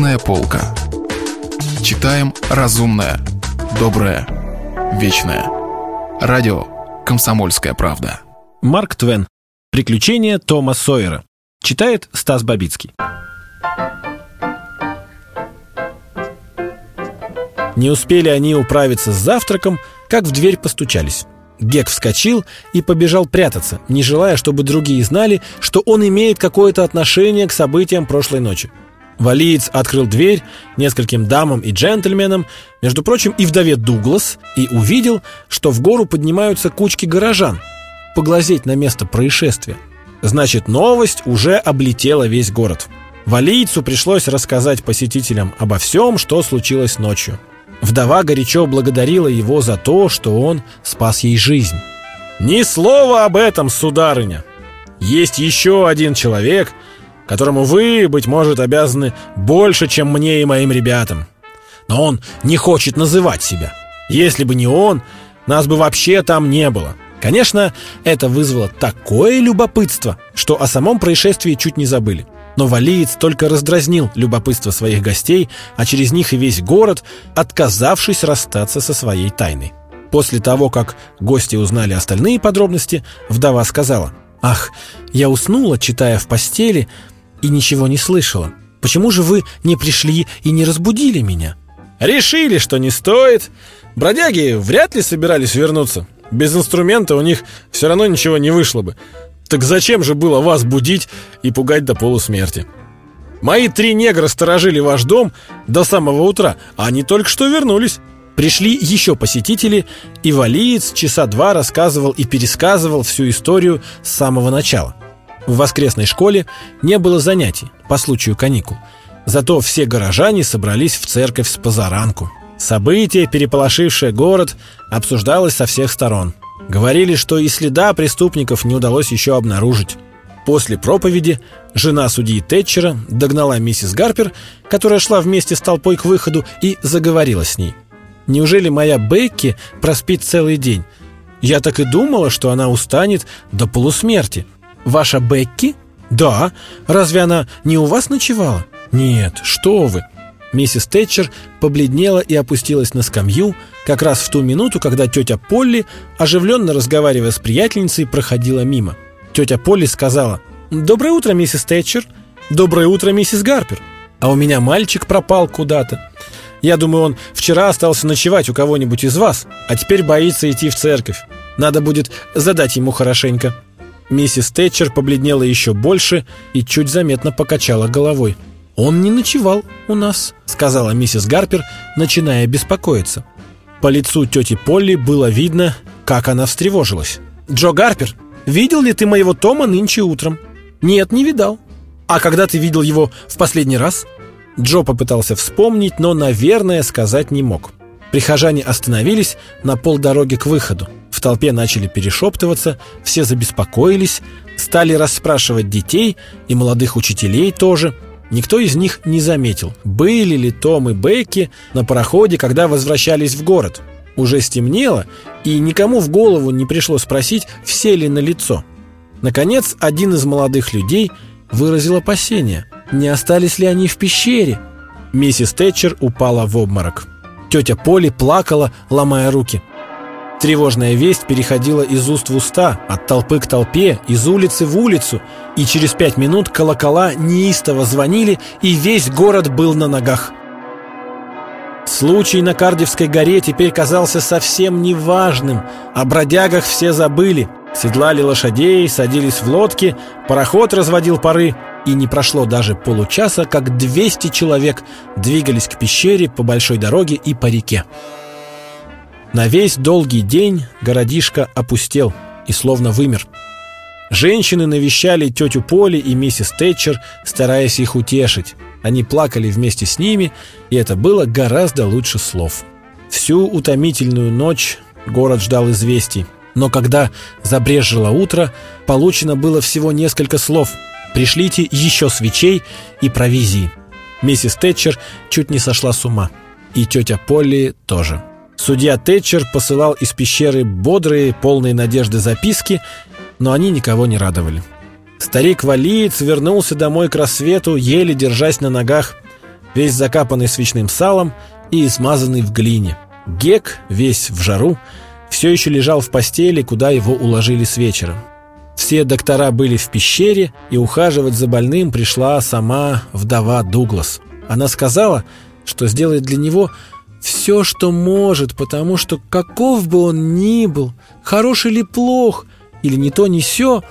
Книжная полка. Читаем разумное, доброе, вечное. Радио «Комсомольская правда». Марк Твен. Приключения Тома Сойера. Читает Стас Бабицкий. Не успели они управиться с завтраком, как в дверь постучались. Гек вскочил и побежал прятаться, не желая, чтобы другие знали, что он имеет какое-то отношение к событиям прошлой ночи. Валиец открыл дверь нескольким дамам и джентльменам, между прочим, и вдове Дуглас, и увидел, что в гору поднимаются кучки горожан, поглазеть на место происшествия. Значит, новость уже облетела весь город. Валийцу пришлось рассказать посетителям обо всем, что случилось ночью. Вдова горячо благодарила его за то, что он спас ей жизнь. «Ни слова об этом, сударыня! Есть еще один человек, которому вы, быть может, обязаны больше, чем мне и моим ребятам. Но он не хочет называть себя. Если бы не он, нас бы вообще там не было. Конечно, это вызвало такое любопытство, что о самом происшествии чуть не забыли. Но валиец только раздразнил любопытство своих гостей, а через них и весь город, отказавшись расстаться со своей тайной. После того, как гости узнали остальные подробности, вдова сказала, «Ах, я уснула, читая в постели, и ничего не слышала. Почему же вы не пришли и не разбудили меня?» «Решили, что не стоит. Бродяги вряд ли собирались вернуться. Без инструмента у них все равно ничего не вышло бы. Так зачем же было вас будить и пугать до полусмерти? Мои три негра сторожили ваш дом до самого утра, а они только что вернулись. Пришли еще посетители, и Валиец часа два рассказывал и пересказывал всю историю с самого начала. В воскресной школе не было занятий по случаю каникул. Зато все горожане собрались в церковь с позаранку. Событие, переполошившее город, обсуждалось со всех сторон. Говорили, что и следа преступников не удалось еще обнаружить. После проповеди жена судьи Тэтчера догнала миссис Гарпер, которая шла вместе с толпой к выходу, и заговорила с ней. «Неужели моя Бекки проспит целый день? Я так и думала, что она устанет до полусмерти. Ваша Бекки? Да. Разве она не у вас ночевала? Нет, что вы. Миссис Тэтчер побледнела и опустилась на скамью как раз в ту минуту, когда тетя Полли, оживленно разговаривая с приятельницей, проходила мимо. Тетя Полли сказала «Доброе утро, миссис Тэтчер! Доброе утро, миссис Гарпер! А у меня мальчик пропал куда-то. Я думаю, он вчера остался ночевать у кого-нибудь из вас, а теперь боится идти в церковь. Надо будет задать ему хорошенько». Миссис Тэтчер побледнела еще больше и чуть заметно покачала головой. «Он не ночевал у нас», — сказала миссис Гарпер, начиная беспокоиться. По лицу тети Полли было видно, как она встревожилась. «Джо Гарпер, видел ли ты моего Тома нынче утром?» «Нет, не видал». «А когда ты видел его в последний раз?» Джо попытался вспомнить, но, наверное, сказать не мог. Прихожане остановились на полдороги к выходу. В толпе начали перешептываться, все забеспокоились, стали расспрашивать детей и молодых учителей тоже – Никто из них не заметил, были ли Том и Бекки на пароходе, когда возвращались в город. Уже стемнело, и никому в голову не пришло спросить, все ли на лицо. Наконец, один из молодых людей выразил опасение, не остались ли они в пещере. Миссис Тэтчер упала в обморок. Тетя Поли плакала, ломая руки. Тревожная весть переходила из уст в уста, от толпы к толпе, из улицы в улицу, и через пять минут колокола неистово звонили, и весь город был на ногах. Случай на Кардевской горе теперь казался совсем неважным, о бродягах все забыли. Седлали лошадей, садились в лодки, пароход разводил пары, и не прошло даже получаса, как 200 человек двигались к пещере по большой дороге и по реке. На весь долгий день городишко опустел и словно вымер. Женщины навещали тетю Поли и миссис Тэтчер, стараясь их утешить. Они плакали вместе с ними, и это было гораздо лучше слов. Всю утомительную ночь город ждал известий. Но когда забрежило утро, получено было всего несколько слов. «Пришлите еще свечей и провизии». Миссис Тэтчер чуть не сошла с ума. И тетя Полли тоже. Судья Тэтчер посылал из пещеры бодрые, полные надежды записки, но они никого не радовали. Старик-валиец вернулся домой к рассвету, еле держась на ногах. весь закапанный свечным салом и смазанный в глине. Гек, весь в жару, все еще лежал в постели, куда его уложили с вечера. Все доктора были в пещере, и ухаживать за больным пришла сама вдова Дуглас. Она сказала, что сделает для него все, что может, потому что каков бы он ни был, хорош или плох, или не то, не сё,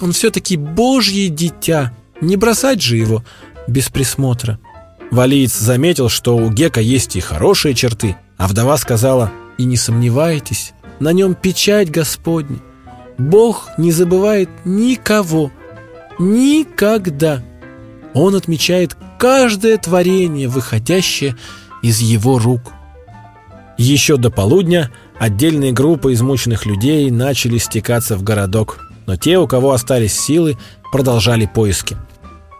он все-таки божье дитя. Не бросать же его без присмотра. Валиец заметил, что у Гека есть и хорошие черты, а вдова сказала, «И не сомневайтесь, на нем печать Господня. Бог не забывает никого, никогда. Он отмечает каждое творение, выходящее из его рук». Еще до полудня отдельные группы измученных людей начали стекаться в городок, но те, у кого остались силы, продолжали поиски.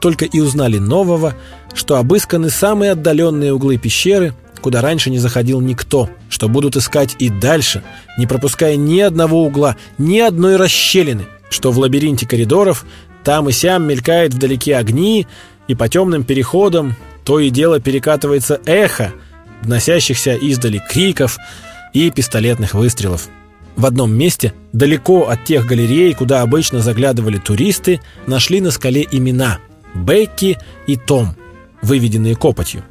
Только и узнали нового, что обысканы самые отдаленные углы пещеры, куда раньше не заходил никто, что будут искать и дальше, не пропуская ни одного угла, ни одной расщелины, что в лабиринте коридоров там и сям мелькает вдалеке огни, и по темным переходам то и дело перекатывается эхо, доносящихся издали криков и пистолетных выстрелов. В одном месте, далеко от тех галерей, куда обычно заглядывали туристы, нашли на скале имена – Бекки и Том, выведенные копотью.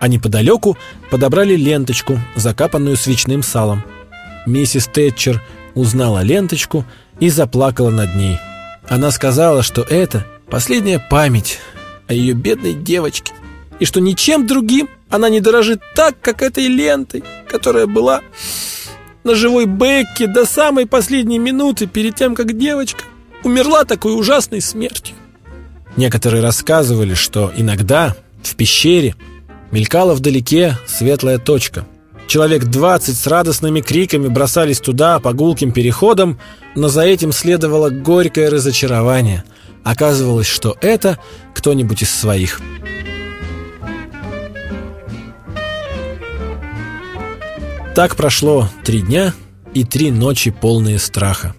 А неподалеку подобрали ленточку, закапанную свечным салом. Миссис Тэтчер узнала ленточку и заплакала над ней. Она сказала, что это последняя память о ее бедной девочке, и что ничем другим она не дорожит так, как этой лентой, которая была на живой Бекке до самой последней минуты перед тем, как девочка умерла такой ужасной смертью. Некоторые рассказывали, что иногда в пещере мелькала вдалеке светлая точка. Человек двадцать с радостными криками бросались туда по гулким переходам, но за этим следовало горькое разочарование. Оказывалось, что это кто-нибудь из своих – Так прошло три дня и три ночи полные страха.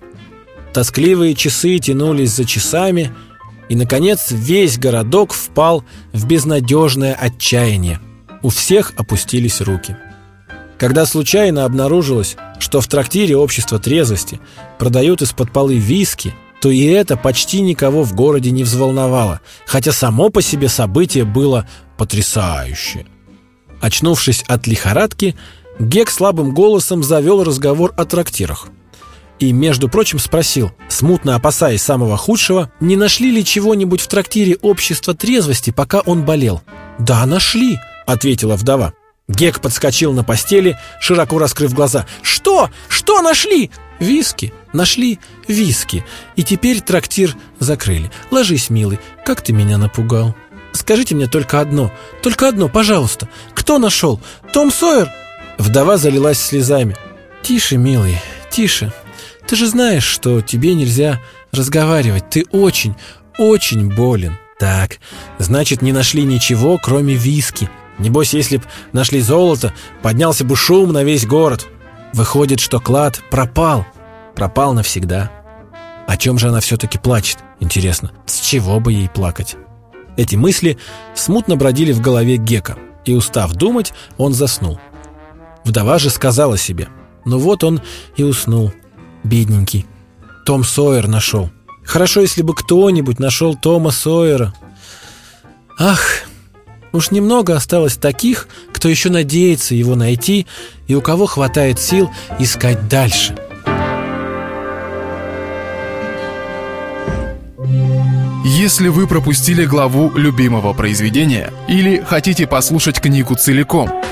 Тоскливые часы тянулись за часами, и, наконец, весь городок впал в безнадежное отчаяние. У всех опустились руки. Когда случайно обнаружилось, что в трактире общества трезвости продают из-под полы виски, то и это почти никого в городе не взволновало, хотя само по себе событие было потрясающее. Очнувшись от лихорадки, Гек слабым голосом завел разговор о трактирах. И, между прочим, спросил, смутно опасаясь самого худшего, не нашли ли чего-нибудь в трактире общества трезвости, пока он болел. «Да, нашли», — ответила вдова. Гек подскочил на постели, широко раскрыв глаза. «Что? Что нашли?» «Виски. Нашли виски. И теперь трактир закрыли. Ложись, милый, как ты меня напугал. Скажите мне только одно, только одно, пожалуйста. Кто нашел? Том Сойер Вдова залилась слезами. «Тише, милый, тише. Ты же знаешь, что тебе нельзя разговаривать. Ты очень, очень болен». «Так, значит, не нашли ничего, кроме виски. Небось, если б нашли золото, поднялся бы шум на весь город. Выходит, что клад пропал. Пропал навсегда. О чем же она все-таки плачет? Интересно, с чего бы ей плакать?» Эти мысли смутно бродили в голове Гека, и, устав думать, он заснул. Вдова же сказала себе. Ну вот он и уснул. Бедненький. Том Сойер нашел. Хорошо, если бы кто-нибудь нашел Тома Сойера. Ах, уж немного осталось таких, кто еще надеется его найти и у кого хватает сил искать дальше. Если вы пропустили главу любимого произведения или хотите послушать книгу целиком –